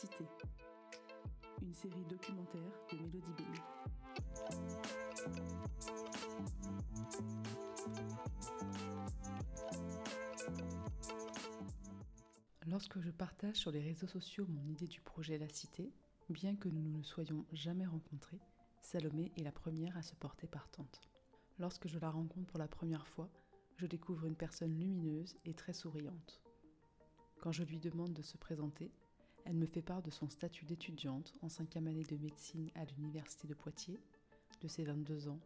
Cité, une série documentaire de Mélodie. Lorsque je partage sur les réseaux sociaux mon idée du projet La Cité, bien que nous ne nous soyons jamais rencontrés, Salomé est la première à se porter partante. Lorsque je la rencontre pour la première fois, je découvre une personne lumineuse et très souriante. Quand je lui demande de se présenter, elle me fait part de son statut d'étudiante en cinquième année de médecine à l'université de Poitiers, de ses 22 ans,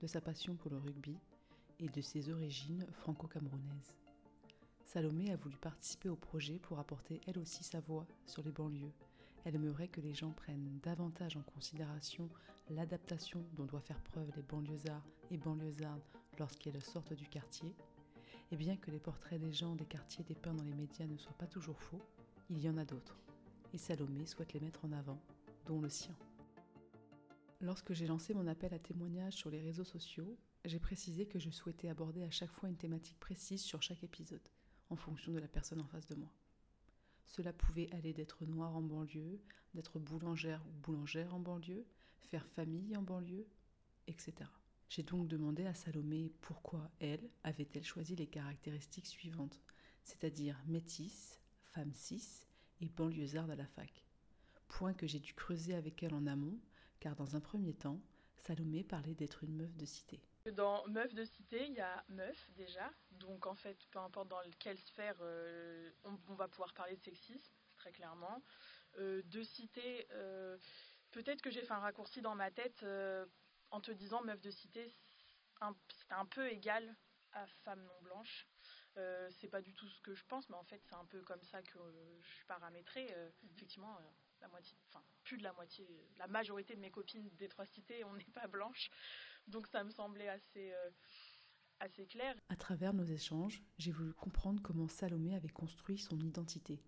de sa passion pour le rugby et de ses origines franco-camerounaises. Salomé a voulu participer au projet pour apporter elle aussi sa voix sur les banlieues. Elle aimerait que les gens prennent davantage en considération l'adaptation dont doivent faire preuve les banlieusards et banlieusardes lorsqu'elles sortent du quartier. Et bien que les portraits des gens des quartiers dépeints dans les médias ne soient pas toujours faux, il y en a d'autres. Et Salomé souhaite les mettre en avant, dont le sien. Lorsque j'ai lancé mon appel à témoignages sur les réseaux sociaux, j'ai précisé que je souhaitais aborder à chaque fois une thématique précise sur chaque épisode en fonction de la personne en face de moi. Cela pouvait aller d'être noire en banlieue, d'être boulangère ou boulangère en banlieue, faire famille en banlieue, etc. J'ai donc demandé à Salomé pourquoi elle avait-elle choisi les caractéristiques suivantes, c'est-à-dire métisse, femme cis et banlieusarde à la fac. Point que j'ai dû creuser avec elle en amont, car dans un premier temps, Salomé parlait d'être une meuf de cité. Dans meuf de cité, il y a meuf déjà. Donc en fait, peu importe dans quelle sphère, euh, on, va pouvoir parler de sexisme, très clairement. Euh, de cité, euh, peut-être que j'ai fait un raccourci dans ma tête en te disant meuf de cité, c'est un peu égal à femme non blanche. C'est pas du tout ce que je pense, mais en fait, c'est un peu comme ça que je suis paramétrée. Effectivement la moitié, enfin plus de la moitié, la majorité de mes copines des trois cités, on n'est pas blanches. Donc ça me semblait assez, euh, assez clair. À travers nos échanges, j'ai voulu comprendre comment Salomé avait construit son identité.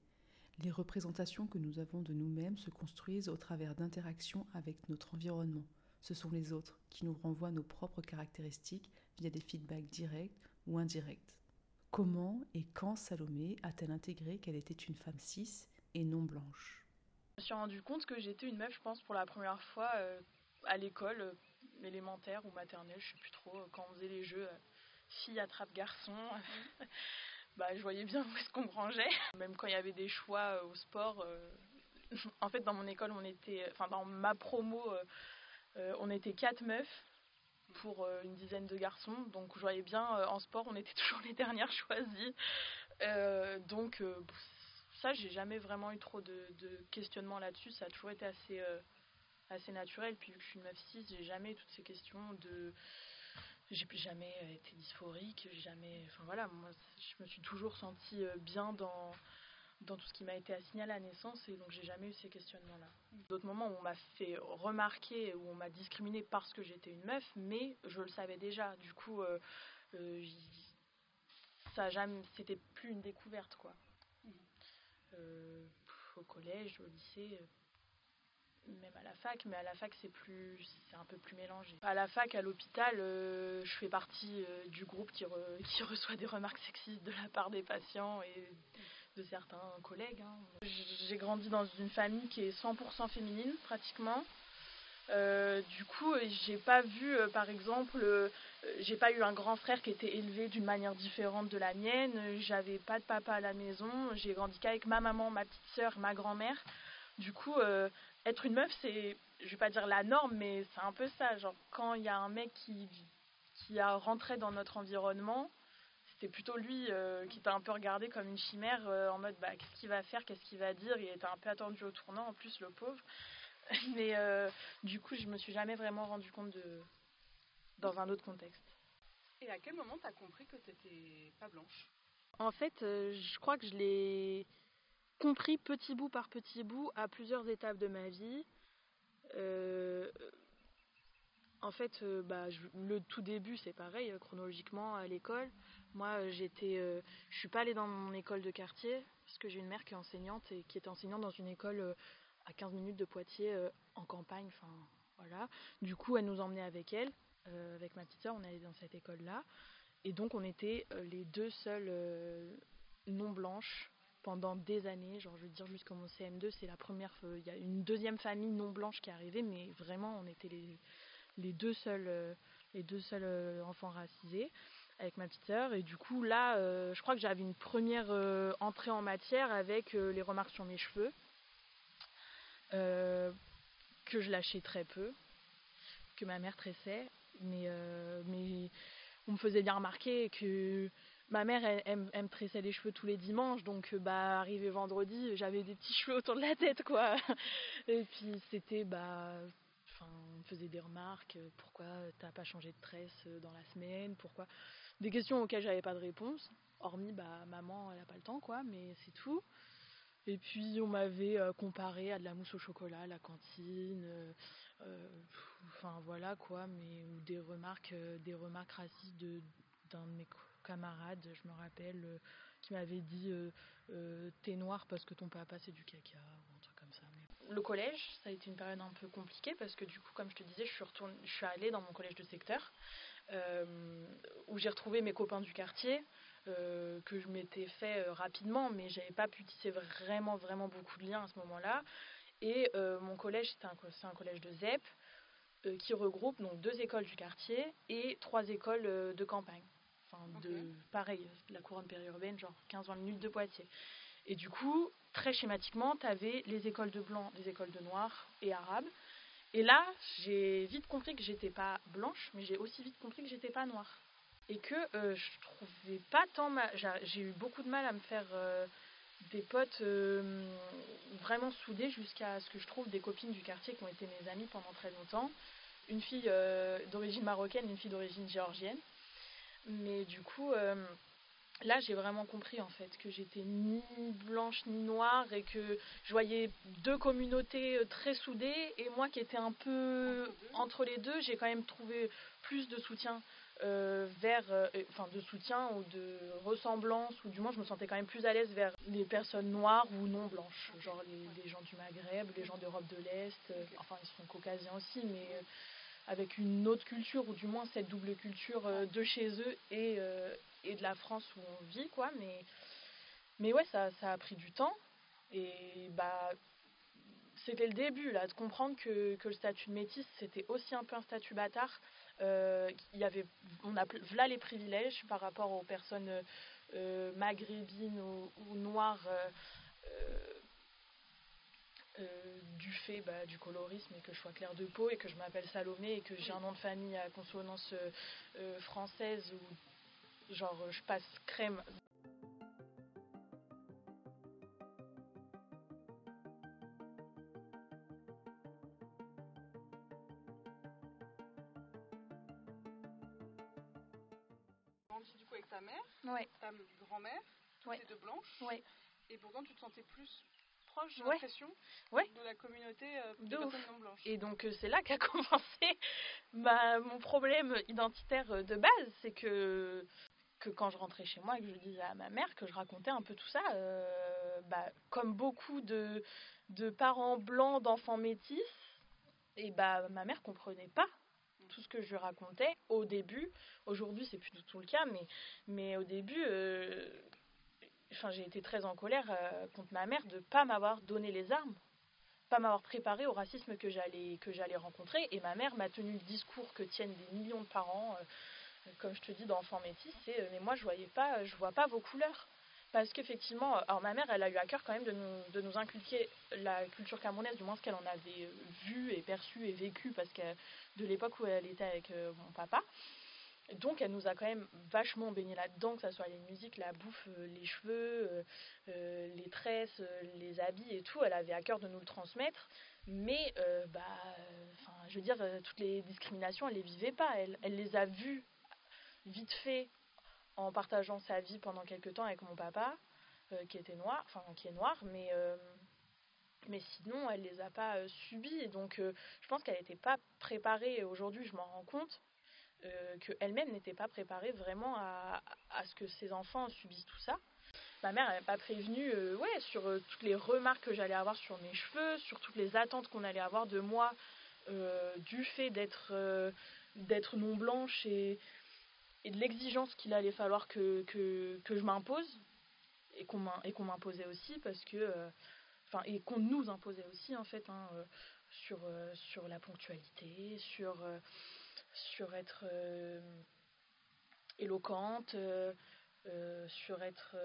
Les représentations que nous avons de nous-mêmes se construisent au travers d'interactions avec notre environnement. Ce sont les autres qui nous renvoient nos propres caractéristiques via des feedbacks directs ou indirects. Comment et quand Salomé a-t-elle intégré qu'elle était une femme cis et non blanche? Je me suis rendu compte que j'étais une meuf, je pense, pour la première fois euh, à l'école, euh, élémentaire ou maternelle, je sais plus trop, euh, quand on faisait les jeux fille attrape garçon. bah, je voyais bien où est-ce qu'on rangeait. Même quand il y avait des choix au sport, en fait, dans mon école, on était, enfin, dans ma promo, on était quatre meufs pour une dizaine de garçons. Donc je voyais bien en sport, on était toujours les dernières choisies. donc ça, j'ai jamais vraiment eu trop de, de questionnements là-dessus. Ça a toujours été assez, euh, assez naturel. Puis vu que je suis une meuf cis, j'ai jamais eu toutes ces questions de. J'ai jamais été dysphorique, jamais. Enfin voilà, moi, je me suis toujours sentie euh, bien dans, dans tout ce qui m'a été assigné à la naissance et donc j'ai jamais eu ces questionnements-là. D'autres moments où on m'a fait remarquer, où on m'a discriminé parce que j'étais une meuf, mais je le savais déjà. Du coup, euh, euh, ça jamais, c'était plus une découverte quoi. Mmh euh, au collège, au lycée, même à la fac, mais à la fac c'est plus, c'est un peu plus mélangé. À la fac, à l'hôpital, euh, je fais partie euh, du groupe qui, re, qui, reçoit des remarques sexistes de la part des patients et certains collègues. Hein. J'ai grandi dans une famille qui est 100% féminine pratiquement. Euh, du coup, j'ai pas vu, euh, par exemple, euh, j'ai pas eu un grand frère qui était élevé d'une manière différente de la mienne. J'avais pas de papa à la maison. J'ai grandi qu'avec ma maman, ma petite sœur, ma grand-mère. Du coup, être une meuf, c'est, je vais pas dire la norme, mais c'est un peu ça. Genre, quand il y a un mec qui a rentré dans notre environnement, c'était plutôt lui qui était un peu regardé comme une chimère en mode bah qu'est-ce qu'il va faire, qu'est-ce qu'il va dire. Il était un peu attendu au tournant en plus le pauvre. Mais euh, du coup, je me suis jamais vraiment rendu compte de dans un autre contexte. Et à quel moment t'as compris que t'étais pas blanche? En fait, euh, je crois que je l'ai compris petit bout par petit bout à plusieurs étapes de ma vie. Euh, en fait, euh, bah, je, le tout début, c'est pareil, chronologiquement à l'école. Moi, j'étais, euh, je suis pas allée dans mon école de quartier parce que j'ai une mère qui est enseignante et qui était enseignante dans une école à 15 minutes de Poitiers euh, en campagne. Enfin, voilà. Du coup, elle nous emmenait avec elle, euh, avec ma petite soeur, on allait dans cette école-là. Et donc, on était euh, les deux seules non blanches pendant des années, genre je veux dire jusqu'au mon CM2, c'est la première, il y a une deuxième famille non blanche qui est arrivée, mais vraiment on était les, deux les deux seuls enfants racisés avec ma petite sœur. Et du coup, là, euh, je crois que j'avais une première euh, entrée en matière avec euh, les remarques sur mes cheveux, que je lâchais très peu, que ma mère tressait. Mais, mais on me faisait bien remarquer que ma mère, elle, me tressait les cheveux tous les dimanches. Donc, bah, arrivé vendredi, j'avais des petits cheveux autour de la tête, quoi. Et puis, c'était, bah, on me faisait des remarques, pourquoi t'as pas changé de tresse dans la semaine, pourquoi? Des questions auxquelles j'avais pas de réponse, hormis bah maman elle a pas le temps quoi, mais c'est tout. Et puis on m'avait euh, comparé à de la mousse au chocolat, à la cantine, euh, euh, enfin voilà quoi, mais des remarques, des remarques racistes d'un de, mes camarades, je me rappelle, qui m'avait dit t'es noir parce que ton papa c'est du caca ou un truc comme ça. Le collège, ça a été une période un peu compliquée parce que du coup, comme je te disais, je suis, retournée, je suis allée dans mon collège de secteur. Euh, où j'ai retrouvé mes copains du quartier. Euh, que je m'étais fait euh, rapidement, mais j'avais pas pu tisser vraiment, vraiment beaucoup de liens à ce moment-là. Et mon collège, c'est un, un, collège de ZEP qui regroupe donc deux écoles du quartier et trois écoles de campagne. Enfin, de, pareil, la couronne périurbaine, genre 15-20 minutes de Poitiers. Et du coup, très schématiquement, tu avais les écoles de blancs, les écoles de noirs et arabes. Et là, j'ai vite compris que j'étais pas blanche, mais j'ai aussi vite compris que j'étais pas noire. Et que euh, je trouvais pas tant mal. J'ai eu beaucoup de mal à me faire euh, des potes euh, vraiment soudés jusqu'à ce que je trouve des copines du quartier qui ont été mes amies pendant très longtemps. Une fille d'origine marocaine, une fille d'origine géorgienne. Mais du coup, là j'ai vraiment compris en fait que j'étais ni blanche ni noire et que je voyais deux communautés euh, très soudées. Et moi qui étais un peu entre les deux, j'ai quand même trouvé plus de soutien euh, vers euh, enfin de soutien ou de ressemblance ou du moins je me sentais quand même plus à l'aise vers les personnes noires ou non blanches. Genre les, gens du Maghreb les gens d'Europe de l'Est enfin ils sont caucasiens aussi mais avec une autre culture ou du moins cette double culture de chez eux et, et de la France où on vit, quoi. Mais, mais ouais, ça, ça a pris du temps. Et bah, c'était le début, là, de comprendre que, que le statut de métis, c'était aussi un peu un statut bâtard. Euh, il y avait, on a là les privilèges par rapport aux personnes euh, maghrébines ou, noires euh, du fait bah, du colorisme et que je sois claire de peau et que je m'appelle Salomé et que j'ai un nom de famille à consonance française ou Genre, je passe crème. du coup avec ta mère, ouais. ta grand-mère, ouais. de blanche. Ouais. Et pourtant tu te sentais plus proche, j'ai l'impression, de la communauté euh, de personnes non blanches. Et donc euh, c'est là qu'a commencé bah, mon problème identitaire euh, de base, c'est que que quand je rentrais chez moi et que je disais à ma mère que je racontais un peu tout ça, euh, bah, comme beaucoup de, de parents blancs d'enfants métis, et bah ma mère comprenait pas tout ce que je racontais au début. Aujourd'hui, c'est plus tout le cas, mais, mais au début, euh, j'ai été très en colère euh, contre ma mère de pas m'avoir donné les armes, pas m'avoir préparé au racisme que j'allais rencontrer. Et ma mère m'a tenu le discours que tiennent des millions de parents comme je te dis, d'enfants métis, c'est euh, mais moi je voyais pas, je vois pas vos couleurs. Parce qu'effectivement, euh, alors ma mère, elle a eu à cœur quand même de nous, de nous inculquer la culture camerounaise, du moins ce qu'elle en avait euh, vu et perçu et vécu, parce que de l'époque où elle était avec mon papa. Donc elle nous a quand même vachement baigné là-dedans, que ce soit les musiques, la bouffe, les cheveux, les tresses, les habits et tout. Elle avait à cœur de nous le transmettre. Mais, bah, je veux dire, toutes les discriminations, elle les vivait pas. Elle les a vues vite fait en partageant sa vie pendant quelques temps avec mon papa, euh, qui était noir, enfin qui est noir, mais, euh, mais sinon elle les a pas euh, subies. Donc je pense qu'elle n'était pas préparée, aujourd'hui je m'en rends compte, qu'elle-même n'était pas préparée vraiment à, à, ce que ses enfants subissent tout ça. Ma mère n'avait pas prévenu ouais, sur toutes les remarques que j'allais avoir sur mes cheveux, sur toutes les attentes qu'on allait avoir de moi du fait d'être d'être non blanche et, et de l'exigence qu'il allait falloir que, que, que je m'impose. et qu'on m'imposait aussi parce que enfin et qu'on nous imposait aussi en fait hein, sur sur la ponctualité sur sur être éloquente sur être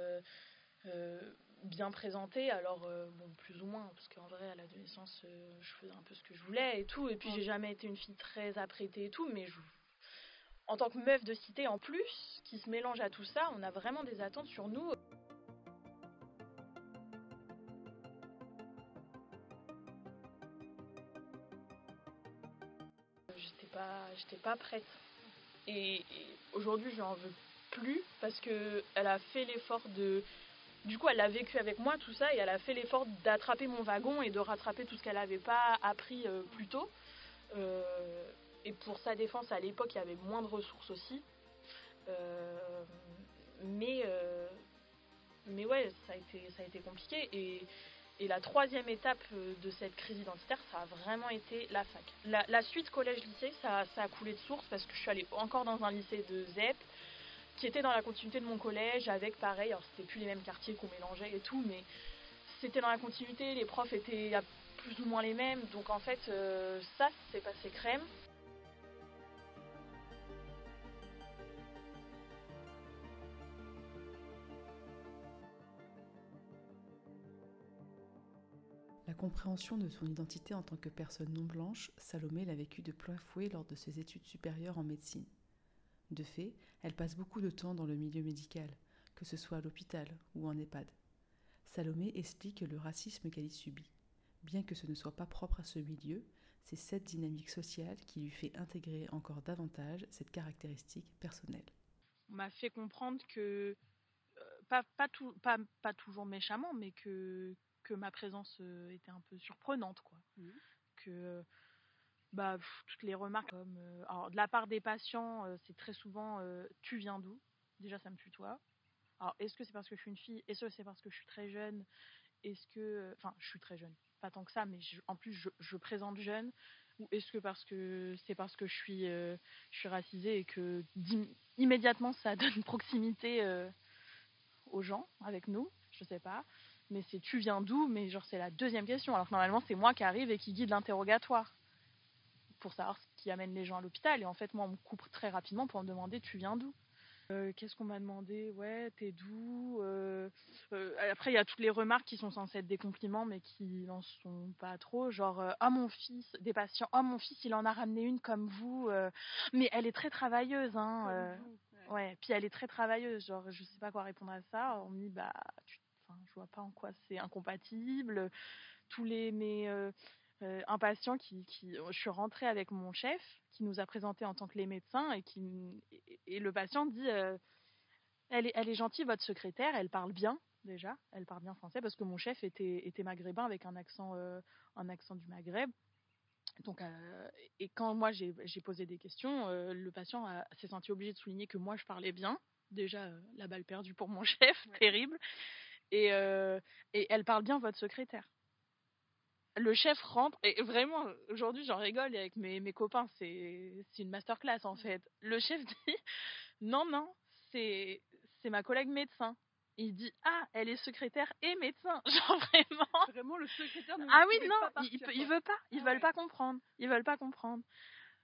bien présentée, alors bon, plus ou moins, parce qu'en vrai, à l'adolescence, je faisais un peu ce que je voulais et tout, et puis j'ai jamais été une fille très apprêtée et tout, mais je, en tant que meuf de cité en plus, qui se mélange à tout ça, on a vraiment des attentes sur nous. J'étais pas, j'étais pas prête. Et, aujourd'hui, je n'en veux plus parce que elle a fait l'effort de. Du coup, elle a vécu avec moi tout ça et elle a fait l'effort d'attraper mon wagon et de rattraper tout ce qu'elle n'avait pas appris euh, plus tôt. Euh, et pour sa défense, à l'époque, il y avait moins de ressources aussi. Euh, mais, euh, mais ouais, ça a été, ça a été compliqué. Et, la troisième étape de cette crise identitaire, ça a vraiment été la fac. La, suite collège-lycée, ça, a coulé de source parce que je suis allée encore dans un lycée de ZEP qui était dans la continuité de mon collège avec pareil, alors c'était plus les mêmes quartiers qu'on mélangeait et tout, mais c'était dans la continuité, les profs étaient plus ou moins les mêmes, donc en fait euh, ça s'est passé crème. Compréhension de son identité en tant que personne non blanche, Salomé l'a vécue de plein fouet lors de ses études supérieures en médecine. De fait, elle passe beaucoup de temps dans le milieu médical, que ce soit à l'hôpital ou en EHPAD. Salomé explique le racisme qu'elle y subit. Bien que ce ne soit pas propre à ce milieu, c'est cette dynamique sociale qui lui fait intégrer encore davantage cette caractéristique personnelle. On m'a fait comprendre que, euh, pas, toujours méchamment, mais que, que ma présence euh, était un peu surprenante, quoi. Mmh. Que bah, toutes les remarques comme euh, alors de la part des patients, euh, c'est très souvent tu viens d'où? Déjà ça me tutoie. Alors est-ce que c'est parce que je suis une fille? Est-ce que c'est parce que je suis très jeune? Est-ce que enfin je suis très jeune, pas tant que ça, mais en plus je, je, présente jeune. Ou est-ce que parce que c'est parce que je suis je suis racisée et que immédiatement ça donne proximité aux gens avec nous? Je sais pas mais c'est tu viens d'où? Mais genre, c'est la deuxième question. Alors que normalement, c'est moi qui arrive et qui guide l'interrogatoire pour savoir ce qui amène les gens à l'hôpital. Et en fait, moi, on me coupe très rapidement pour me demander tu viens d'où? Euh, Qu'est-ce qu'on m'a demandé? Ouais, t'es d'où? Euh, euh, Après, il y a toutes les remarques qui sont censées être des compliments, mais qui n'en sont pas trop. Genre, ah mon fils, des patients, oh mon fils, il en a ramené une comme vous, mais elle est très travailleuse, hein. ouais, puis elle est très travailleuse. Genre, je sais pas quoi répondre à ça. On me dit, bah, vois pas en quoi c'est incompatible. Tous les mes euh, euh, un patient qui, qui, je suis rentrée avec mon chef qui nous a présenté en tant que les médecins et qui et, le patient dit euh, elle est elle est gentille votre secrétaire, elle parle bien déjà, elle parle bien français parce que mon chef était était maghrébin avec un accent un accent du Maghreb. Donc, et quand moi j'ai posé des questions, le patient s'est senti obligé de souligner que moi je parlais bien. Déjà, la balle perdue pour mon chef, terrible. Et, euh, et elle parle bien votre secrétaire. Le chef rentre, et vraiment, aujourd'hui j'en rigole avec mes, mes copains, c'est une masterclass en fait. Le chef dit Non, non, c'est ma collègue médecin. Il dit Ah, elle est secrétaire et médecin. Genre vraiment. Vraiment, le secrétaire ne Ah oui, non, pas il, il, veut pas, ils ah veulent pas comprendre. Ils veulent pas comprendre.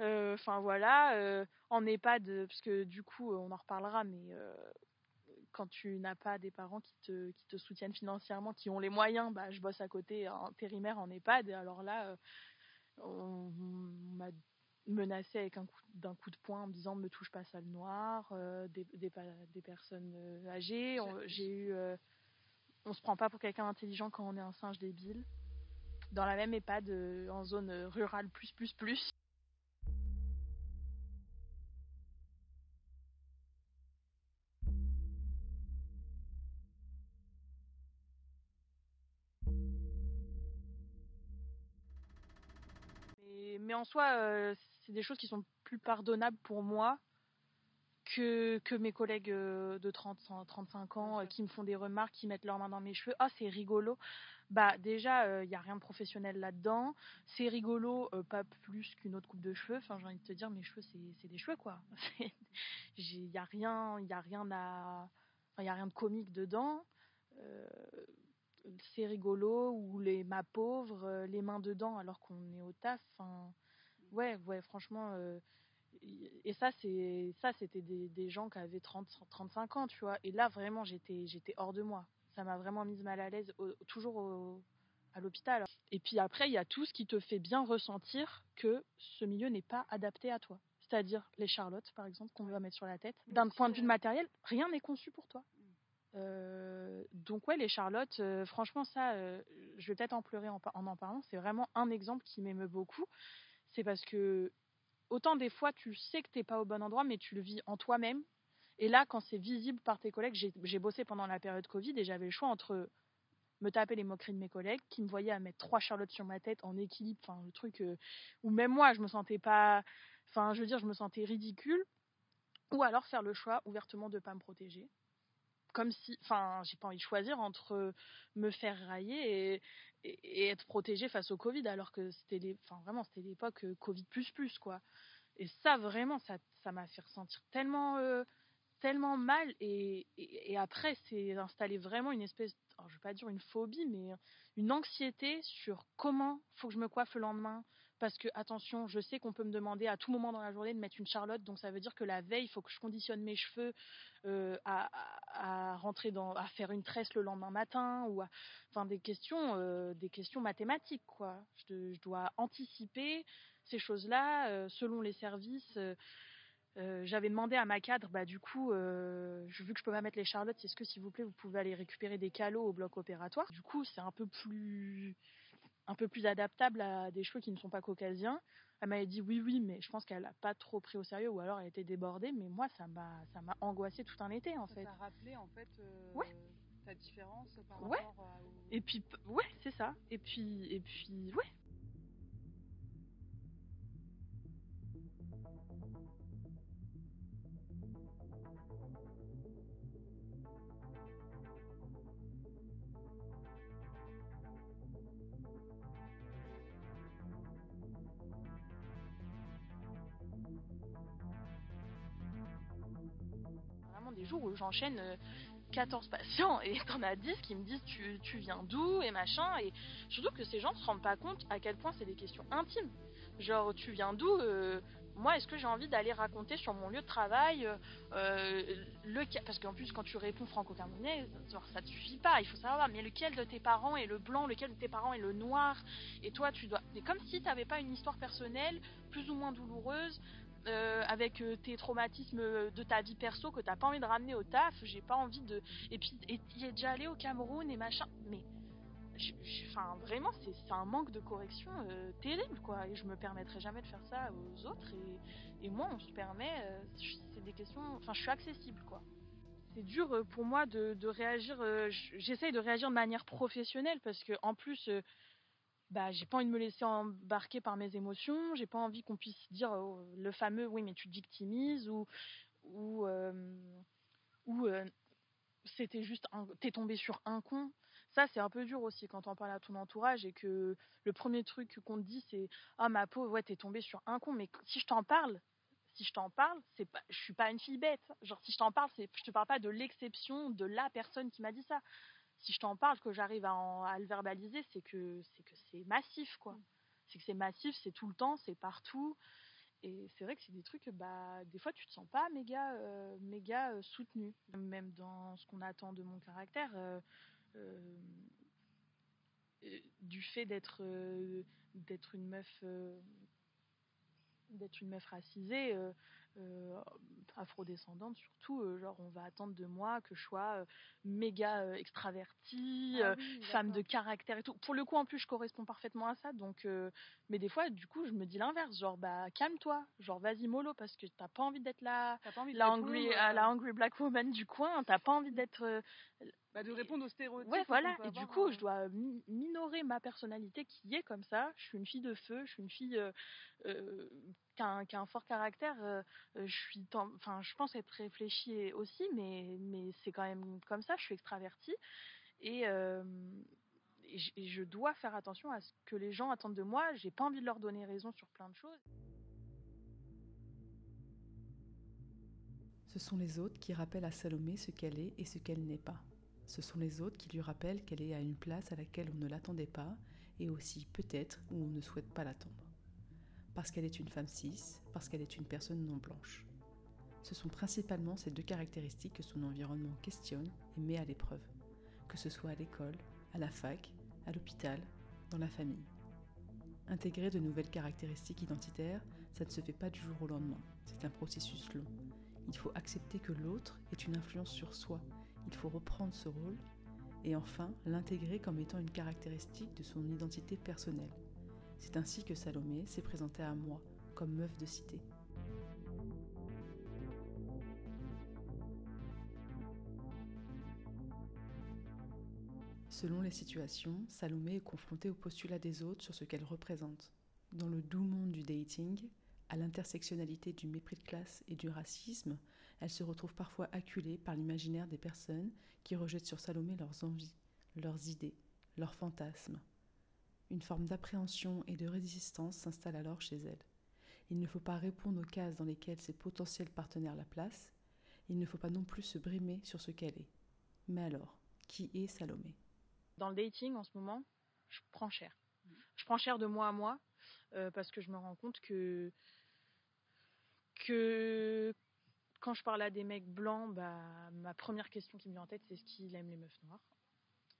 Euh, enfin voilà, euh, en EHPAD, parce que du coup, on en reparlera, mais euh, quand tu n'as pas des parents qui te, qui te soutiennent financièrement, qui ont les moyens, bah, je bosse à côté intérimaire en EHPAD. Et alors là, euh, on, m'a menacé avec un coup, d'un coup de poing en me disant me touche pas salle noire, euh, des, des, des, personnes euh, âgées. j'ai eu, on se prend pas pour quelqu'un d'intelligent quand on est un singe débile. Dans la même EHPAD, en zone rurale plus plus plus. Mais en soi, euh, c'est des choses qui sont plus pardonnables pour moi que, que mes collègues euh, de 30, 35 ans euh, qui me font des remarques, qui mettent leurs mains dans mes cheveux. Ah, c'est rigolo. Bah, déjà, il n'y a rien de professionnel là-dedans. C'est rigolo, pas plus qu'une autre coupe de cheveux. Enfin, j'ai envie de te dire, mes cheveux, c'est des cheveux, quoi. Il n'y a rien, il a rien à. Il a rien de comique dedans. C'est rigolo ou les ma pauvre, les mains dedans alors qu'on est au taf. Enfin, ouais, ouais, franchement. et ça, c'est ça, c'était des, des, gens qui avaient 30, 35 ans, tu vois. Et là, vraiment, j'étais, j'étais hors de moi. Ça m'a vraiment mise mal à l'aise, toujours au, à l'hôpital. Et puis après, il y a tout ce qui te fait bien ressentir que ce milieu n'est pas adapté à toi. C'est-à-dire les charlottes, par exemple, qu'on va mettre sur la tête. D'un point de vue matériel, rien n'est conçu pour toi. Euh, donc ouais, les charlottes, euh, franchement ça, euh, je vais peut-être en pleurer en en, parlant. C'est vraiment un exemple qui m'émeut beaucoup. C'est parce que autant des fois tu sais que t'es pas au bon endroit, mais tu le vis en toi-même. Et là, quand c'est visible par tes collègues, j'ai bossé pendant la période Covid et j'avais le choix entre me taper les moqueries de mes collègues qui me voyaient à mettre trois charlottes sur ma tête en équilibre, enfin le truc où même moi je me sentais pas, enfin je veux dire je me sentais ridicule, ou alors faire le choix ouvertement de pas me protéger, comme si, enfin j'ai pas envie de choisir entre me faire railler et, être protégée face au Covid alors que c'était enfin vraiment c'était l'époque euh, Covid plus plus quoi. Et ça vraiment ça ça m'a fait ressentir tellement euh, tellement mal et, après c'est installé vraiment une espèce alors je vais pas dire une phobie mais une anxiété sur comment faut que je me coiffe le lendemain parce que attention je sais qu'on peut me demander à tout moment dans la journée de mettre une charlotte donc ça veut dire que la veille il faut que je conditionne mes cheveux euh, à, à, rentrer dans à faire une tresse le lendemain matin ou enfin des questions euh, des questions mathématiques quoi. Je, dois anticiper ces choses là euh, selon les services euh, j'avais demandé à ma cadre, bah du coup, vu que je peux pas mettre les charlottes, est-ce que s'il vous plaît vous pouvez aller récupérer des calots au bloc opératoire? Du coup, c'est un peu plus un peu plus adaptable à des cheveux qui ne sont pas caucasiens. Elle m'avait dit oui oui, mais je pense qu'elle a pas trop pris au sérieux ou alors elle était débordée. Mais moi, ça m'a ça m'a angoissé tout un été en fait. Ça rappelé en fait. Euh, ouais. Ta différence par ouais. rapport à... Et puis ouais, c'est ça. Et puis et puis ouais, où j'enchaîne 14 euh, patients et t'en as 10 qui me disent tu, tu viens d'où et machin. Et surtout que ces gens se rendent pas compte à quel point c'est des questions intimes. Genre tu viens d'où euh, moi, est-ce que j'ai envie d'aller raconter sur mon lieu de travail euh, le parce qu'en plus quand tu réponds franco-camerounais, ça te suffit pas. Il faut savoir, mais lequel de tes parents est le blanc, lequel de tes parents est le noir, et toi tu dois. C'est comme si tu n'avais pas une histoire personnelle plus ou moins douloureuse euh, avec euh, tes traumatismes de ta vie perso que t'as pas envie de ramener au taf, j'ai pas envie de. Et puis, y est déjà allé au Cameroun et machin. Mais, enfin, vraiment, c'est un manque de correction euh, terrible, quoi. Et je me permettrai jamais de faire ça aux autres. Et, et moi, on se permet. c'est des questions. Enfin, je suis accessible, quoi. C'est dur pour moi de, de réagir. J'essaye de réagir de manière professionnelle parce que, en plus bah j'ai pas envie de me laisser embarquer par mes émotions, j'ai pas envie qu'on puisse dire oh, le fameux oui mais tu te victimises ou ou euh, ou euh, c'était juste t'es tombé sur un con. Ça c'est un peu dur aussi quand on parle à ton entourage et que le premier truc qu'on te dit c'est ah ma pauvre ouais t'es tombé sur un con mais si je t'en parle si je t'en parle, c'est pas, je suis pas une fille bête. Genre si je t'en parle, c'est, je te parle pas de l'exception de la personne qui m'a dit ça si je t'en parle, que j'arrive à, le verbaliser, c'est que c'est que c'est massif, quoi. Mm. C'est que c'est massif, c'est tout le temps, c'est partout. Et c'est vrai que c'est des trucs, bah, des fois tu te sens pas méga, euh, méga euh, soutenu. Même dans ce qu'on attend de mon caractère, euh, du fait d'être d'être une meuf d'être une meuf racisée, afrodescendante surtout, euh, genre on va attendre de moi que je sois euh, méga extravertie, ah femme de caractère et tout. Pour le coup en plus je corresponds parfaitement à ça, donc mais des fois du coup je me dis l'inverse, genre bah calme-toi, genre vas-y mollo parce que t'as pas envie d'être la, la, angry, la angry black woman du coin, t'as pas envie d'être bah, de répondre aux stéréotypes. Ouais, voilà. Et du coup, je dois minorer ma personnalité qui est comme ça. Je suis une fille de feu. Je suis une fille euh, euh, qui, a un, qui, a un, fort caractère. Euh, je suis, enfin, je pense être réfléchie aussi, mais mais c'est quand même comme ça. Je suis extravertie et, et je dois faire attention à ce que les gens attendent de moi. J'ai pas envie de leur donner raison sur plein de choses. Ce sont les autres qui rappellent à Salomé ce qu'elle est et ce qu'elle n'est pas Ce sont les autres qui lui rappellent qu'elle est à une place à laquelle on ne l'attendait pas et aussi peut-être où on ne souhaite pas l'attendre. Parce qu'elle est une femme cis, parce qu'elle est une personne non blanche. Ce sont principalement ces deux caractéristiques que son environnement questionne et met à l'épreuve, que ce soit à l'école, à la fac, à l'hôpital, dans la famille. Intégrer de nouvelles caractéristiques identitaires, ça ne se fait pas du jour au lendemain, c'est un processus long. Il faut accepter que l'autre est une influence sur soi, il faut reprendre ce rôle et enfin l'intégrer comme étant une caractéristique de son identité personnelle. C'est ainsi que Salomé s'est présentée à moi comme meuf de cité. Selon les situations, Salomé est confrontée au postulat des autres sur ce qu'elle représente. Dans le doux monde du dating, à l'intersectionnalité du mépris de classe et du racisme, elle se retrouve parfois acculée par l'imaginaire des personnes qui rejettent sur Salomé leurs envies, leurs idées, leurs fantasmes. Une forme d'appréhension et de résistance s'installe alors chez elle. Il ne faut pas répondre aux cases dans lesquelles ses potentiels partenaires la placent, il ne faut pas non plus se brimer sur ce qu'elle est. Mais alors, qui est Salomé? Dans le dating en ce moment, je prends cher. Je prends cher de moi à moi euh, parce que je me rends compte que que quand je parle à des mecs blancs, bah, ma première question qui me vient en tête, c'est est-ce qu'il aime les meufs noires?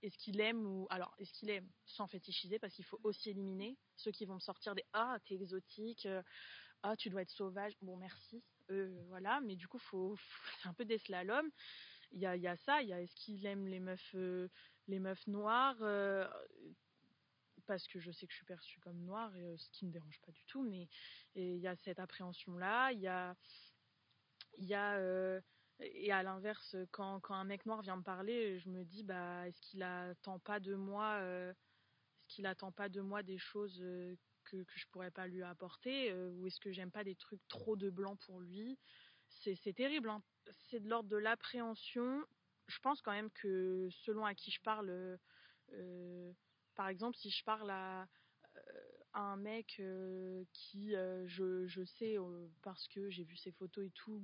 Est-ce qu'il aime ou alors est-ce qu'il aime sans fétichiser parce qu'il faut aussi éliminer ceux qui vont me sortir des ah t'es exotique, euh, ah tu dois être sauvage. Bon merci, euh, voilà. Mais du coup c'est un peu des slaloms. Il y a, ça, il y a est-ce qu'il aime les meufs euh, les meufs noires parce que je sais que je suis perçue comme noire, ce qui ne me dérange pas du tout, mais il y a cette appréhension-là, il y a, euh, et à l'inverse, quand, quand, un mec noir vient me parler, je me dis bah est-ce qu'il attend pas de moi, euh, est-ce qu'il attend pas de moi des choses euh, que que je pourrais pas lui apporter, ou est-ce que j'aime pas des trucs trop de blanc pour lui? C'est terrible. Hein. C'est de l'ordre de l'appréhension. Je pense quand même que selon à qui je parle, par exemple, si je parle à un mec euh, qui, euh, je, je, sais, euh, parce que j'ai vu ses photos et tout,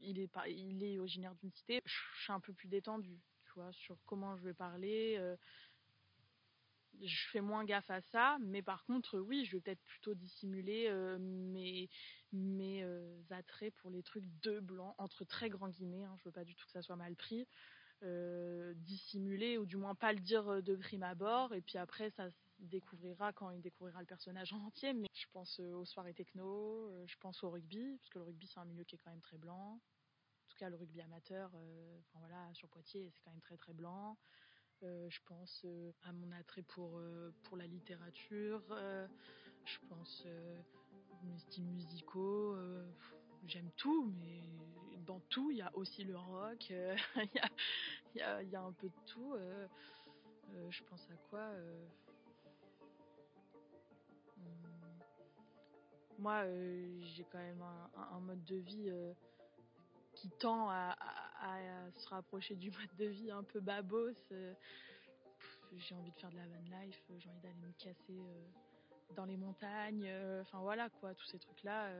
il est, il est originaire d'une cité, je suis un peu plus détendue, tu vois, sur comment je vais parler. je fais moins gaffe à ça, mais par contre, oui, je vais peut-être plutôt dissimuler mes, mes attraits pour les trucs de blanc, entre très grands guillemets, hein, je veux pas du tout que ça soit mal pris. dissimuler ou du moins pas le dire de prime abord et puis après ça découvrira quand il découvrira le personnage en entier. Mais je pense euh, aux soirées techno, euh, je pense au rugby, parce que le rugby c'est un milieu qui est quand même très blanc. En tout cas, le rugby amateur, euh, enfin voilà, sur Poitiers, c'est quand même très très blanc. je pense à mon attrait pour, pour la littérature. je pense mes styles musicaux. J'aime tout, mais dans tout, il y a aussi le rock. Il y, a, y, y, a, un peu de tout. je pense à quoi moi, euh, j'ai quand même un, mode de vie euh, qui tend à, se rapprocher du mode de vie un peu babos. Euh, j'ai envie de faire de la van life, j'ai envie d'aller me casser dans les montagnes. Enfin voilà quoi, tous ces trucs-là.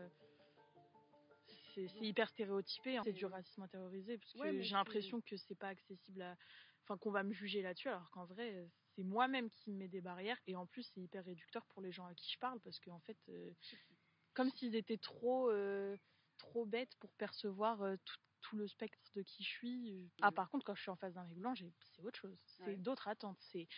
c'est hyper stéréotypé, hein. c'est du racisme intériorisé parce que j'ai l'impression que c'est pas accessible à, enfin qu'on va me juger là-dessus alors qu'en vrai c'est moi-même qui me mets des barrières et en plus c'est hyper réducteur pour les gens à qui je parle parce qu'en fait comme s'ils étaient trop, euh, trop bêtes pour percevoir euh, tout, tout, le spectre de qui je suis. Ah, par contre, quand je suis en face d'un mec blanc, c'est autre chose. C'est d'autres attentes. C'est,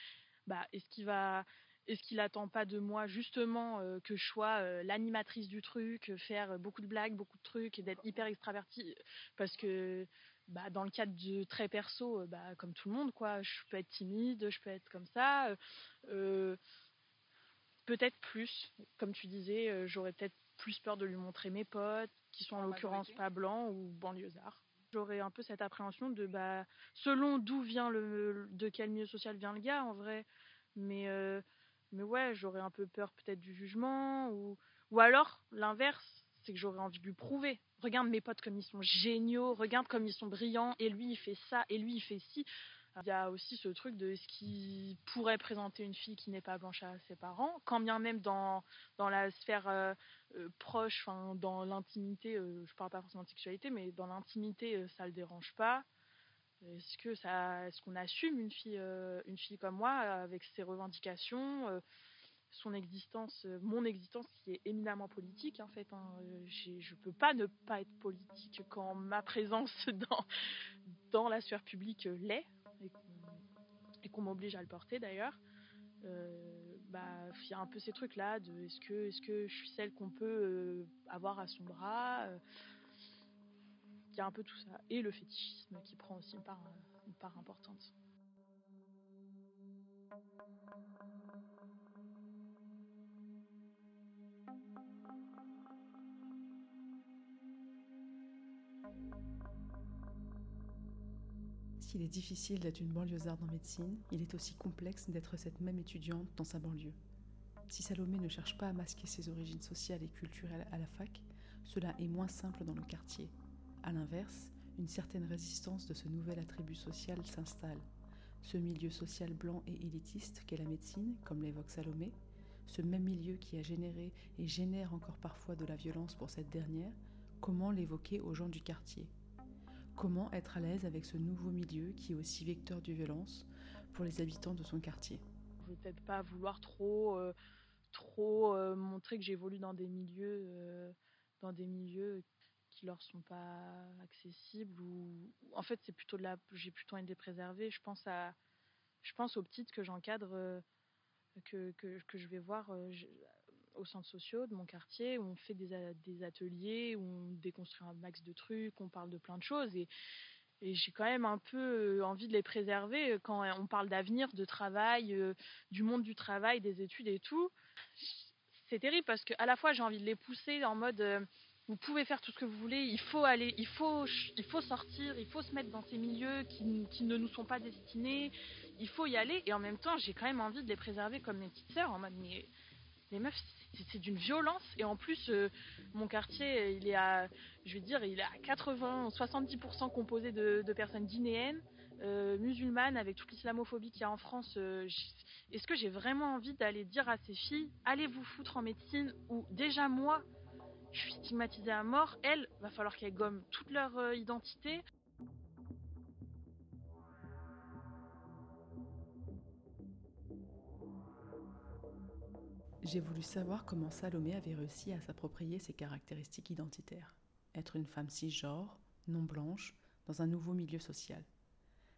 bah, est-ce qu'il va, est-ce qu'il attend pas de moi justement euh, que je sois l'animatrice du truc, faire beaucoup de blagues, beaucoup de trucs et d'être hyper extravertie? Parce que bah, dans le cadre de très perso, bah, comme tout le monde, quoi, je peux être timide, je peux être comme ça. peut-être plus, comme tu disais, j'aurais peut-être plus peur de lui montrer mes potes, qui sont en l'occurrence pas blancs ou banlieusards. J'aurais un peu cette appréhension de, bah, selon d'où vient le, de quel milieu social vient le gars en vrai. Mais, euh, mais ouais, j'aurais un peu peur peut-être du jugement ou, ou alors l'inverse, c'est que j'aurais envie de lui prouver. Regarde mes potes comme ils sont géniaux, regarde comme ils sont brillants, et lui il fait ça, et lui il fait ci. Il y a aussi ce truc de ce qui pourrait présenter une fille qui n'est pas blanche à ses parents, quand bien même dans, dans la sphère euh, euh, proche, dans l'intimité, euh, je parle pas forcément de sexualité, mais dans l'intimité, ça le dérange pas. Est-ce que ça, est-ce qu'on assume une fille, une fille comme moi avec ses revendications, son existence, mon existence qui est éminemment politique en fait. Hein. Je peux pas ne pas être politique quand ma présence dans dans la sphère publique l'est et qu'on m'oblige à le porter d'ailleurs. Euh, bah, il y a un peu ces trucs là de est-ce que est-ce que je suis celle qu'on peut euh, avoir à son bras euh, il y a un peu tout ça et le fétichisme qui prend aussi une part importante S'il est difficile d'être une banlieusarde en médecine, il est aussi complexe d'être cette même étudiante dans sa banlieue. Si Salomé ne cherche pas à masquer ses origines sociales et culturelles à la fac, cela est moins simple dans le quartier. A l'inverse, une certaine résistance de ce nouvel attribut social s'installe. Ce milieu social blanc et élitiste qu'est la médecine, comme l'évoque Salomé, ce même milieu qui a généré et génère encore parfois de la violence pour cette dernière, comment l'évoquer aux gens du quartier? Comment être à l'aise avec ce nouveau milieu qui est aussi vecteur de violence pour les habitants de son quartier Je ne peut-être pas vouloir trop, euh, trop euh, montrer que j'évolue dans des milieux, euh, dans des milieux qui leur sont pas accessibles ou en fait c'est plutôt de la, j'ai plutôt envie de les préserver. Je pense à, je pense aux petites que j'encadre, que, que, que, je vais voir au centre sociaux de mon quartier où on fait des, ateliers, où on déconstruit un max de trucs, on parle de plein de choses et, et j'ai quand même un peu euh, envie de les préserver euh, quand on parle d'avenir, de travail, euh, du monde du travail, des études et tout. C'est terrible parce que à la fois j'ai envie de les pousser en mode vous pouvez faire tout ce que vous voulez, il faut aller, il faut, il faut sortir, il faut se mettre dans ces milieux qui, qui ne nous sont pas destinés, il faut y aller et en même temps j'ai quand même envie de les préserver comme mes petites sœurs en mode mais les meufs, c'est d'une violence. Et en plus, euh, mon quartier, il est à, je vais dire, il est à 80, 70% composé de, personnes guinéennes, euh, musulmanes, avec toute l'islamophobie qu'il y a en France. Euh, est-ce que j'ai vraiment envie d'aller dire à ces filles, allez vous foutre en médecine, ou déjà moi, je suis stigmatisée à mort, elles, va falloir qu'elles gomment toute leur identité. J'ai voulu savoir comment Salomé avait réussi à s'approprier ses caractéristiques identitaires. Être une femme cisgenre, non blanche, dans un nouveau milieu social.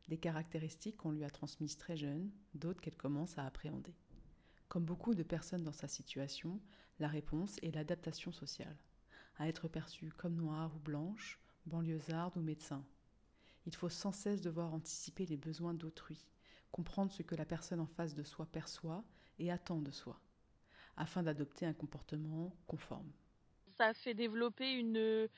Des caractéristiques qu'on lui a transmises très jeune, d'autres qu'elle commence à appréhender. Comme beaucoup de personnes dans sa situation, la réponse est l'adaptation sociale. À être perçue comme noire ou blanche, banlieusarde ou médecin. Il faut sans cesse devoir anticiper les besoins d'autrui, comprendre ce que la personne en face de soi perçoit et attend de soi afin d'adopter un comportement conforme. Ça fait développer une,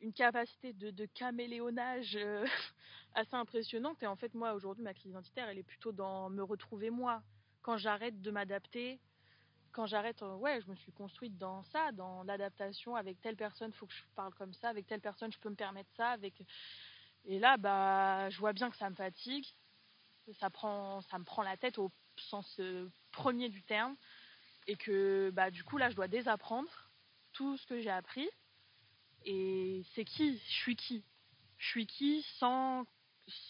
une capacité de, de caméléonage euh, assez impressionnante. Et en fait, moi, aujourd'hui, ma crise identitaire, elle est plutôt dans me retrouver moi. Quand j'arrête de m'adapter, quand j'arrête, euh, ouais, je me suis construite dans ça, dans l'adaptation. Avec telle personne, il faut que je parle comme ça. Avec telle personne, je peux me permettre ça. Avec... Et là, bah, je vois bien que ça me fatigue. Ça, prend, ça me prend la tête au sens euh, premier du terme et que bah du coup là je dois désapprendre tout ce que j'ai appris. Et c'est qui? Je suis qui? Je suis qui sans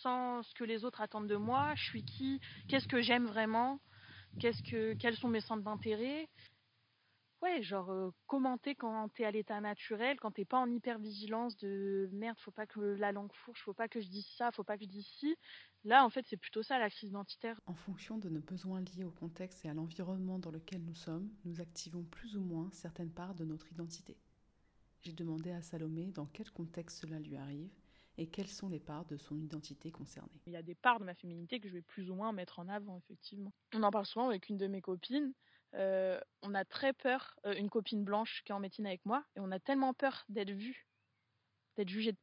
sans ce que les autres attendent de moi? Je suis qui? Qu'est-ce que j'aime vraiment? Qu'est-ce que quels sont mes centres d'intérêt? Ouais, genre euh, commenter quand t'es à l'état naturel, quand t'es pas en hyper-vigilance de merde, faut pas que la langue fourche, faut pas que je dise ça, faut pas que je dise ci. Là, en fait, c'est plutôt ça la crise identitaire. En fonction de nos besoins liés au contexte et à l'environnement dans lequel nous sommes, nous activons plus ou moins certaines parts de notre identité. J'ai demandé à Salomé dans quel contexte cela lui arrive et quelles sont les parts de son identité concernées. Il y a des parts de ma féminité que je vais plus ou moins mettre en avant, effectivement. On en parle souvent avec une de mes copines. Euh, on a très peur, euh, une copine blanche qui est en médecine avec moi, et on a tellement peur d'être vue, d'être jugée,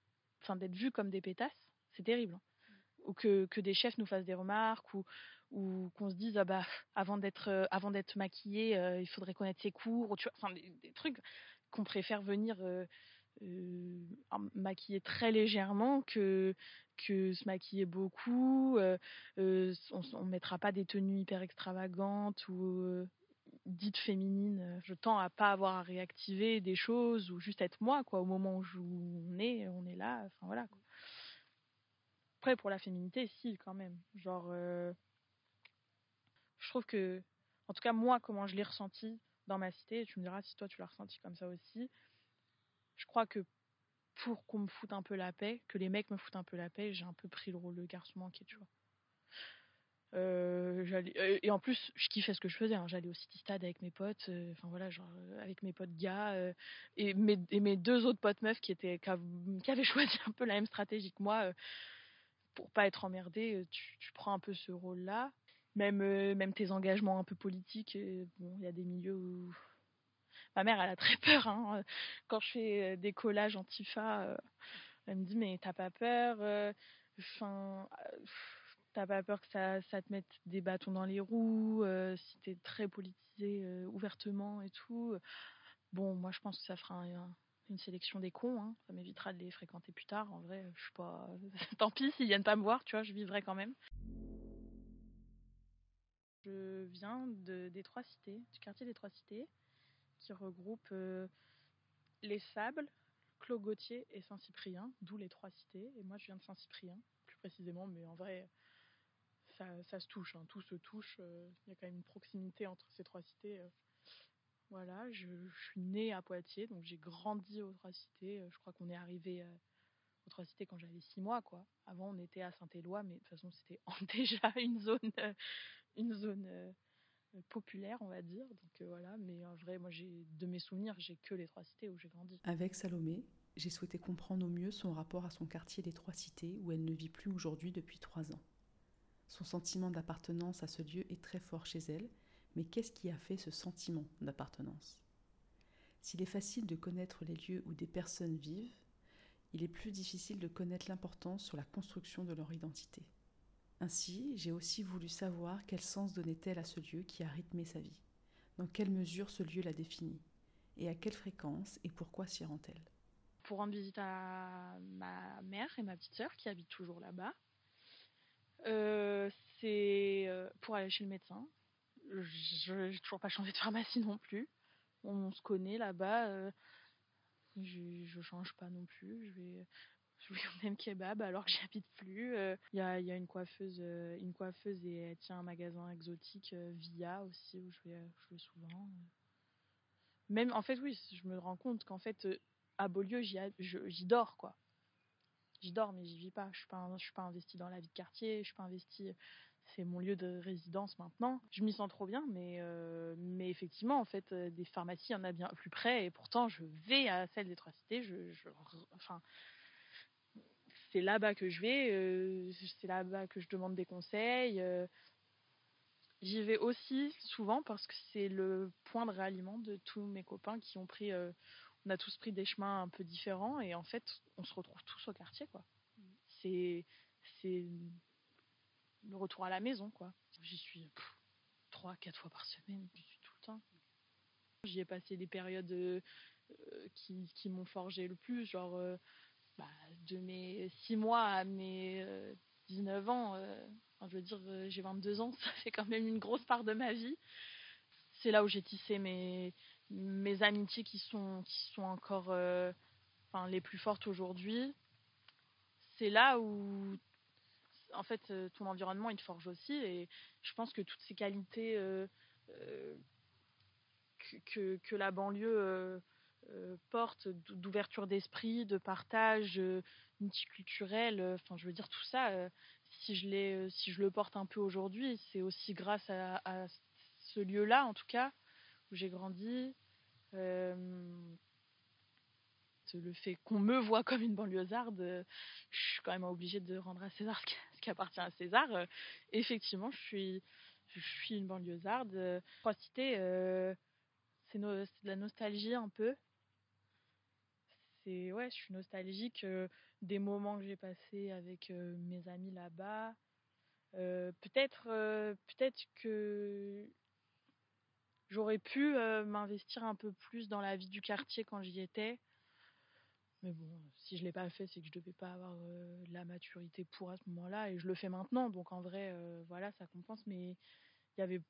enfin d'être vue comme des pétasses, c'est terrible. Hein. Ou que, des chefs nous fassent des remarques, ou, qu'on se dise ah bah avant d'être euh, avant d'être maquillée, il faudrait connaître ses cours, ou enfin des, trucs qu'on préfère venir maquiller très légèrement que que se maquiller beaucoup. on, ne mettra pas des tenues hyper extravagantes ou dite féminine, euh, je tends à pas avoir à réactiver des choses ou juste être moi quoi au moment où on est, on est là, enfin voilà. Après, pour la féminité, si, quand même. Genre, euh, je trouve que, en tout cas, moi, comment je l'ai ressenti dans ma cité, tu me diras si toi tu l'as ressenti comme ça aussi, je crois que pour qu'on me foute un peu la paix, que les mecs me foutent un peu la paix, j'ai un peu pris le rôle de garçon manqué, tu vois. Euh, euh, et en plus, je kiffais ce que je faisais. Hein. J'allais au City Stade avec mes potes, euh, voilà, genre avec mes potes gars et mes, deux autres potes meufs qui étaient qui, avaient choisi un peu la même stratégie que moi pour pas être emmerdé. Tu, prends un peu ce rôle-là, même même tes engagements un peu politiques. il y a des milieux où ma mère elle a très peur hein. quand je fais des collages antifa. elle me dit mais t'as pas peur Enfin t'as pas peur que ça, te mette des bâtons dans les roues, euh, si t'es très politisé euh, ouvertement et tout. Bon, moi je pense que ça fera une sélection des cons, hein. ça m'évitera de les fréquenter plus tard. En vrai, je suis pas. Tant pis s'ils viennent pas me voir, tu vois, je vivrai quand même. Je viens de, des Trois Cités, du quartier des Trois Cités, qui regroupe euh, les Sables, Clos Gauthier et Saint-Cyprien, d'où les Trois Cités. Et moi, je viens de Saint-Cyprien, plus précisément, mais en vrai, ça, se touche, hein, tout se touche. Euh, il y a quand même une proximité entre ces trois cités. Euh. Voilà, je, suis née à Poitiers, donc j'ai grandi aux trois cités. Euh, je crois qu'on est arrivé aux trois cités quand j'avais six mois, quoi. Avant, on était à Saint-Éloi, mais de toute façon, c'était déjà une zone, une zone populaire, on va dire. Donc voilà, mais en vrai, moi, de mes souvenirs, j'ai que les trois cités où j'ai grandi. Avec Salomé, j'ai souhaité comprendre au mieux son rapport à son quartier des Trois Cités, où elle ne vit plus aujourd'hui depuis trois ans. Son sentiment d'appartenance à ce lieu est très fort chez elle, mais qu'est-ce qui a fait ce sentiment d'appartenance? S'il est facile de connaître les lieux où des personnes vivent, il est plus difficile de connaître l'importance sur la construction de leur identité. Ainsi, j'ai aussi voulu savoir quel sens donnait-elle à ce lieu qui a rythmé sa vie, dans quelle mesure ce lieu l'a défini, et à quelle fréquence et pourquoi s'y rend-elle? Pour rendre visite à ma mère et ma petite sœur qui habitent toujours là-bas, c'est euh, pour aller chez le médecin. Je n'ai toujours pas changé de pharmacie non plus. On, se connaît là-bas. Euh, je, je change pas non plus. Je vais, je vais même kebab alors que j'habite plus. Il y, a, y, a, une coiffeuse, une coiffeuse et elle tient un magasin exotique Via aussi où je vais, je vais souvent. Même en fait, oui, je me rends compte qu'en fait, à Beaulieu, j'y dors quoi j'y dors, mais j'y vis pas. Je suis pas, je suis pas investie dans la vie de quartier. Je suis pas investie. C'est mon lieu de résidence maintenant. Je m'y sens trop bien, mais euh, mais effectivement, en fait, euh, des pharmacies, il y en a bien plus près, et pourtant, je vais à celle des trois cités. Enfin, c'est là-bas que je vais. Euh, c'est là-bas que je demande des conseils. J'y vais aussi souvent parce que c'est le point de réaliment de tous mes copains qui ont pris on a tous pris des chemins un peu différents et en fait, on se retrouve tous au quartier, quoi. C'est, c'est le retour à la maison, quoi. J'y suis trois, quatre fois par semaine, j'y suis tout le temps. J'y ai passé des périodes euh, qui, qui m'ont forgé le plus, genre euh, bah, de mes six mois à mes 19 euh, ans. je veux dire, j'ai 22 ans, ça fait quand même une grosse part de ma vie. C'est là où j'ai tissé mes, mes amitiés qui sont, encore euh, les plus fortes aujourd'hui, c'est là où en fait euh, ton environnement il forge aussi. Et je pense que toutes ces qualités euh, que, la banlieue porte d'ouverture d'esprit, de partage multiculturel, enfin je veux dire tout ça, si je si je le porte un peu aujourd'hui, c'est aussi grâce à, à ce lieu-là en tout cas où j'ai grandi. Euh, le fait qu'on me voit comme une banlieusarde, euh, je suis quand même obligée de rendre à César ce qui appartient à César. Euh, effectivement, je suis, je suis une banlieusarde. Trois cités, c'est de la nostalgie un peu. C'est ouais, je suis nostalgique des moments que j'ai passés avec mes amis là-bas. peut-être, peut-être que J'aurais pu euh, m'investir un peu plus dans la vie du quartier quand j'y étais. Mais bon, si je l'ai pas fait, c'est que je devais pas avoir euh, la maturité pour à ce moment-là, et je le fais maintenant. Donc en vrai, euh, voilà, ça compense. Mais il y avait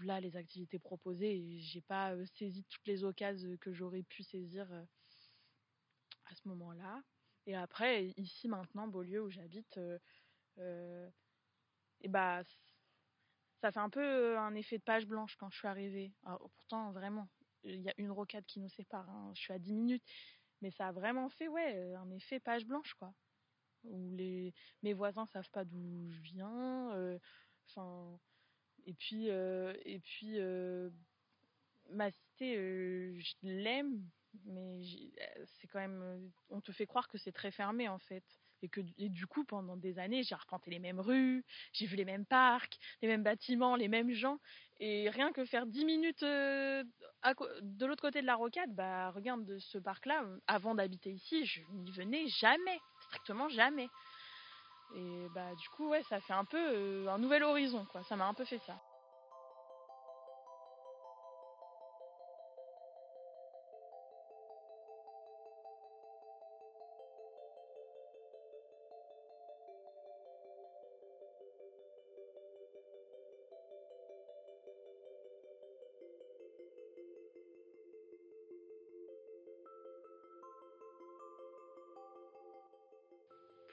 là les activités proposées, et j'ai pas saisi toutes les occasions que j'aurais pu saisir à ce moment-là. Et après, ici maintenant, Beaulieu où j'habite, et bah ça fait un peu un effet de page blanche quand je suis arrivée. pourtant, vraiment, il y a une rocade qui nous sépare. Hein. Je suis à 10 minutes. Mais ça a vraiment fait, ouais, un effet page blanche, quoi. Où les, mes voisins savent pas d'où je viens. Enfin, et puis, et puis ma cité, je l'aime, mais c'est quand même. On te fait croire que c'est très fermé, en fait et que du coup pendant des années j'ai arpenté les mêmes rues, j'ai vu les mêmes parcs, les mêmes bâtiments, les mêmes gens et rien que faire 10 minutes euh, de l'autre côté de la rocade, bah regarde de ce parc là avant d'habiter ici, je n'y venais jamais, strictement jamais. Et bah du coup ouais, ça fait un peu euh, un nouvel horizon quoi, ça m'a un peu fait ça.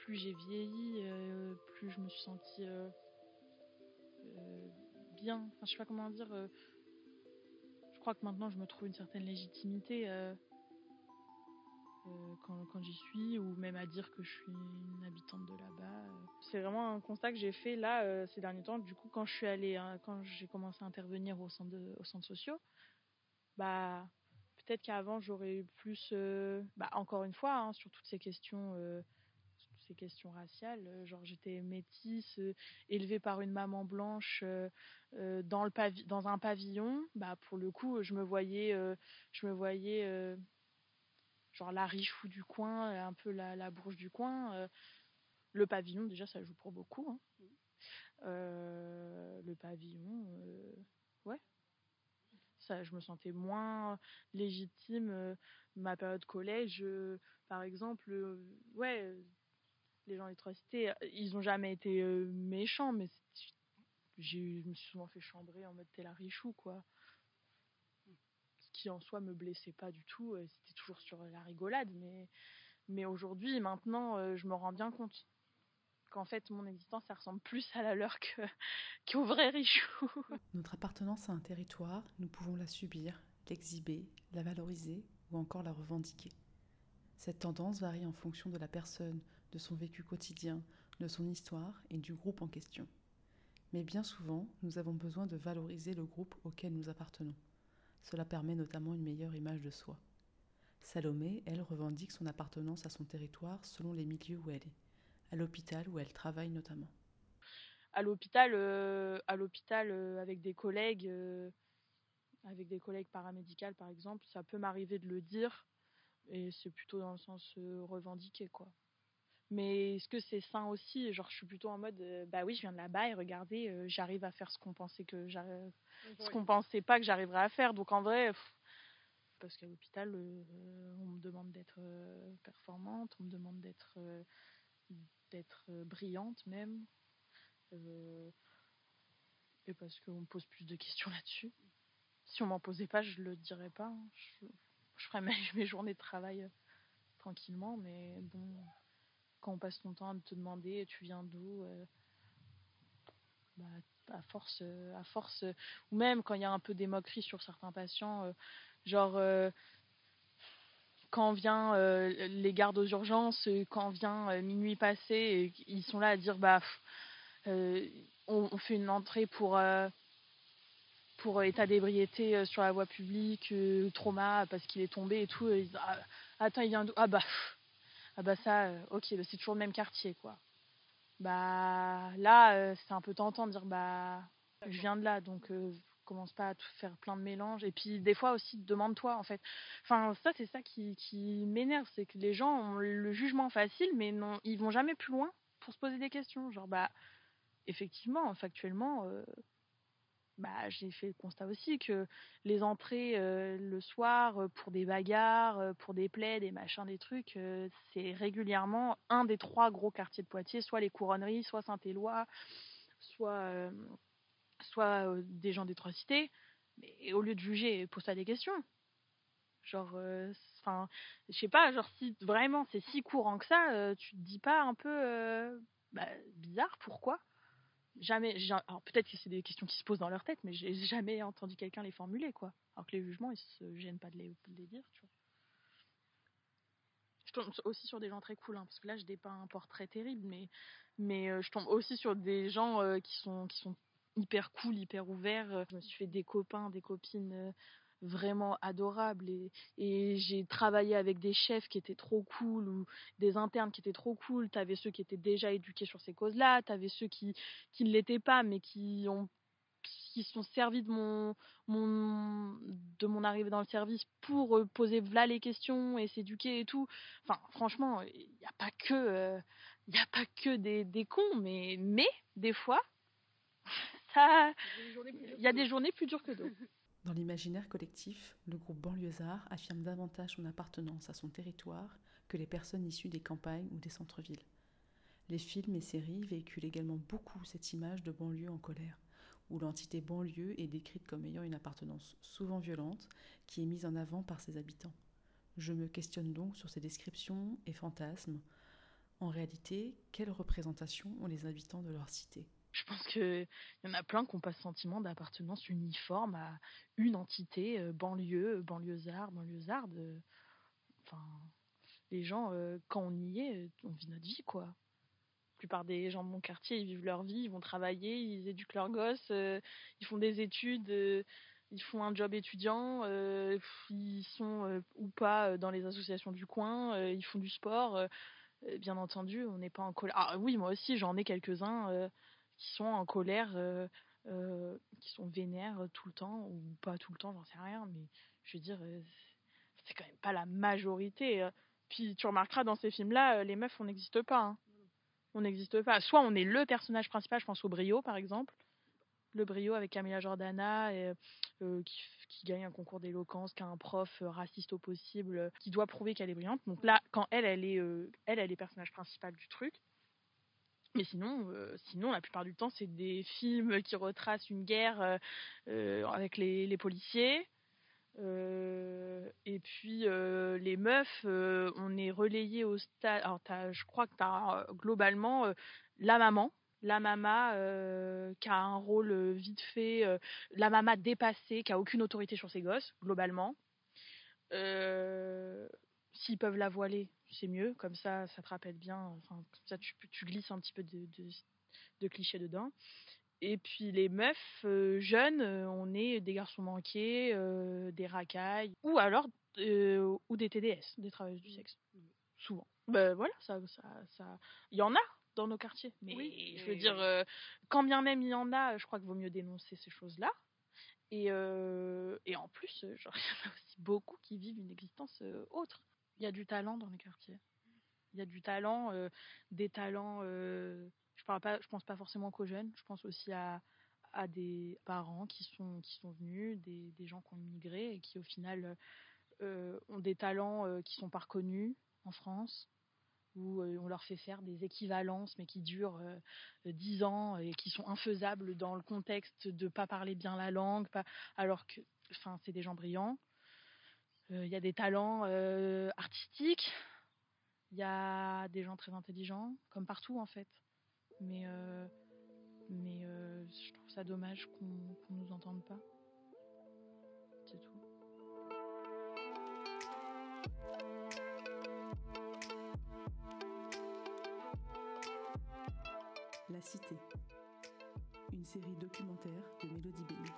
Plus j'ai vieilli, euh, plus je me suis sentie euh, euh, bien. Enfin, je sais pas comment dire. je crois que maintenant je me trouve une certaine légitimité quand, j'y suis, ou même à dire que je suis une habitante de là-bas. C'est vraiment un constat que j'ai fait là ces derniers temps. Du coup, quand je suis allée, hein, quand j'ai commencé à intervenir au centre, de, sociaux, bah peut-être qu'avant j'aurais eu plus, bah, encore une fois, hein, sur toutes ces questions ces questions raciales. Euh, genre j'étais métisse, euh, élevée par une maman blanche euh, dans, le dans un pavillon. Bah pour le coup, je me voyais, je me voyais genre la richou du coin, un peu la, la bourge du coin. le pavillon, déjà, ça joue pour beaucoup. Hein. le pavillon, ouais. Ça, je me sentais moins légitime. ma période collège, par exemple, ouais, les gens cités, ils ont jamais été euh, méchants, mais je me suis souvent fait chambrer en mode t'es la richou, quoi. Ce qui en soi me blessait pas du tout, c'était toujours sur la rigolade, mais, aujourd'hui, maintenant, euh, je me rends bien compte qu'en fait, mon existence, ça ressemble plus à la leur qu'au vrai richou. Notre appartenance à un territoire, nous pouvons la subir, l'exhiber, la valoriser ou encore la revendiquer. Cette tendance varie en fonction de la personne, de son vécu quotidien, de son histoire et du groupe en question. Mais bien souvent, nous avons besoin de valoriser le groupe auquel nous appartenons. Cela permet notamment une meilleure image de soi. Salomé, elle, revendique son appartenance à son territoire selon les milieux où elle est, à l'hôpital où elle travaille notamment. À l'hôpital, euh, à l'hôpital euh, avec des collègues, euh, avec des collègues paramédicales par exemple, ça peut m'arriver de le dire, et c'est plutôt dans le sens revendiqué quoi mais est-ce que c'est sain aussi? Genre, je suis plutôt en mode, euh, bah oui, je viens de là-bas et regardez, euh, j'arrive à faire ce qu'on pensait que j'arrive, ce qu'on pensait pas que j'arriverais à faire. Donc en vrai, parce qu'à l'hôpital, euh, on me demande d'être performante, on me demande d'être d'être brillante même, et parce qu'on me pose plus de questions là-dessus. Si on m'en posait pas, je le dirais pas. Hein. Je, je ferais mes journées de travail tranquillement, mais bon quand on passe ton temps à te demander tu viens d'où euh, bah, à force euh, à force ou même quand il y a un peu des moqueries sur certains patients euh, genre quand vient les gardes aux urgences quand vient minuit passé ils sont là à dire bah on, fait une entrée pour pour état d'ébriété sur la voie publique trauma parce qu'il est tombé et tout ah, attends il vient d'où? Ah bah ah bah ça, euh, ok, bah c'est toujours le même quartier, quoi. Bah là, euh, c'est un peu tentant de dire, bah je viens de là, donc euh, commence pas à tout faire plein de mélanges. Et puis des fois aussi, demande-toi, en fait. Enfin, ça, c'est ça qui, m'énerve, c'est que les gens ont le jugement facile, mais non, ils vont jamais plus loin pour se poser des questions. Genre, bah, effectivement, factuellement, bah, j'ai fait le constat aussi que les entrées euh, le soir euh, pour des bagarres, euh, pour des plaies, des machins, des trucs, c'est régulièrement un des trois gros quartiers de Poitiers, soit les couronneries, soit Saint-Éloi, soit, des gens des trois cités. Mais au lieu de juger, pose-toi des questions. Genre, Enfin, je sais pas, genre si vraiment c'est si courant que ça, tu te dis pas un peu bah, bizarre, pourquoi? Jamais, alors peut-être que c'est des questions qui se posent dans leur tête, mais j'ai jamais entendu quelqu'un les formuler, quoi. Alors que les jugements, ils se gênent pas de les, dire, tu vois. Je tombe aussi sur des gens très cool, hein, parce que là, je dépeins un portrait terrible, mais, mais je tombe aussi sur des gens qui, sont, qui sont hyper cool, hyper ouverts. Je me suis fait des copains, des copines vraiment adorable et, et j'ai travaillé avec des chefs qui étaient trop cool ou des internes qui étaient trop cool. T'avais ceux qui étaient déjà éduqués sur ces causes-là, t'avais ceux qui qui ne l'étaient pas mais qui ont qui sont servis de mon, mon de mon arrivée dans le service pour euh, poser là les questions et s'éduquer et tout. Enfin, franchement, il n'y a pas que euh, y a pas que des, des cons, mais mais des fois il y a des journées plus dures que d'autres. Dans l'imaginaire collectif, le groupe banlieusard affirme davantage son appartenance à son territoire que les personnes issues des campagnes ou des centres-villes. Les films et séries véhiculent également beaucoup cette image de banlieue en colère, où l'entité banlieue est décrite comme ayant une appartenance souvent violente qui est mise en avant par ses habitants. Je me questionne donc sur ces descriptions et fantasmes. En réalité, quelle représentation ont les habitants de leur cité? Je pense qu'il y en a plein qui n'ont pas ce sentiment d'appartenance uniforme à une entité, euh, banlieue, banlieusard, banlieusarde. Enfin, les gens, euh, quand on y est, on vit notre vie, quoi. La plupart des gens de mon quartier, ils vivent leur vie, ils vont travailler, ils éduquent leurs gosses, euh, ils font des études, ils font un job étudiant, ils sont ou pas dans les associations du coin, ils font du sport. bien entendu, on n'est pas en colère. Ah oui, moi aussi, j'en ai quelques-uns qui sont en colère, euh, euh, qui sont vénères tout le temps, ou pas tout le temps, j'en sais rien, mais je veux dire, euh, c'est quand même pas la majorité. Puis tu remarqueras dans ces films-là, les meufs, on n'existe pas. Hein. On n'existe pas. Soit on est le personnage principal, je pense au Brio par exemple. Le Brio avec Camilla Jordana qui, gagne un concours d'éloquence, qui a un prof raciste au possible, qui doit prouver qu'elle est brillante. Donc là, quand elle, elle est, elle, elle est personnage principal du truc. Mais sinon, euh, sinon, la plupart du temps, c'est des films qui retracent une guerre euh, euh, avec les, policiers. et puis les meufs, on est relayé au stade. Je crois que tu as globalement la maman, la maman qui a un rôle vite fait, la maman dépassée, qui a aucune autorité sur ses gosses, globalement. S'ils peuvent la voiler, c'est mieux, comme ça, ça te rappelle bien, enfin, ça, tu, tu glisses un petit peu de, de, clichés dedans. Et puis les meufs euh, jeunes, euh, on est des garçons manqués, euh, des racailles, ou alors ou des TDS, des travailleuses du sexe, souvent. Ben voilà, ça, ça, ça, il y en a dans nos quartiers, mais je veux dire, quand bien même il y en a, je crois qu'il vaut mieux dénoncer ces choses-là. Et, et en plus, genre, il y en a aussi beaucoup qui vivent une existence autre il y a du talent dans les quartiers. Il y a du talent, euh, des talents. Euh, je parle pas, je pense pas forcément qu'aux jeunes. Je pense aussi à, des parents qui sont qui sont venus, des, gens qui ont immigré et qui au final euh, ont des talents qui sont pas reconnus en France où on leur fait faire des équivalences mais qui durent dix ans et qui sont infaisables dans le contexte de pas parler bien la langue, alors que c'est des gens brillants il y a des talents artistiques, il y a des gens très intelligents, comme partout en fait. Mais, mais je trouve ça dommage qu'on ne nous entende pas. C'est tout. La Cité, une série documentaire de Mélodie Béni.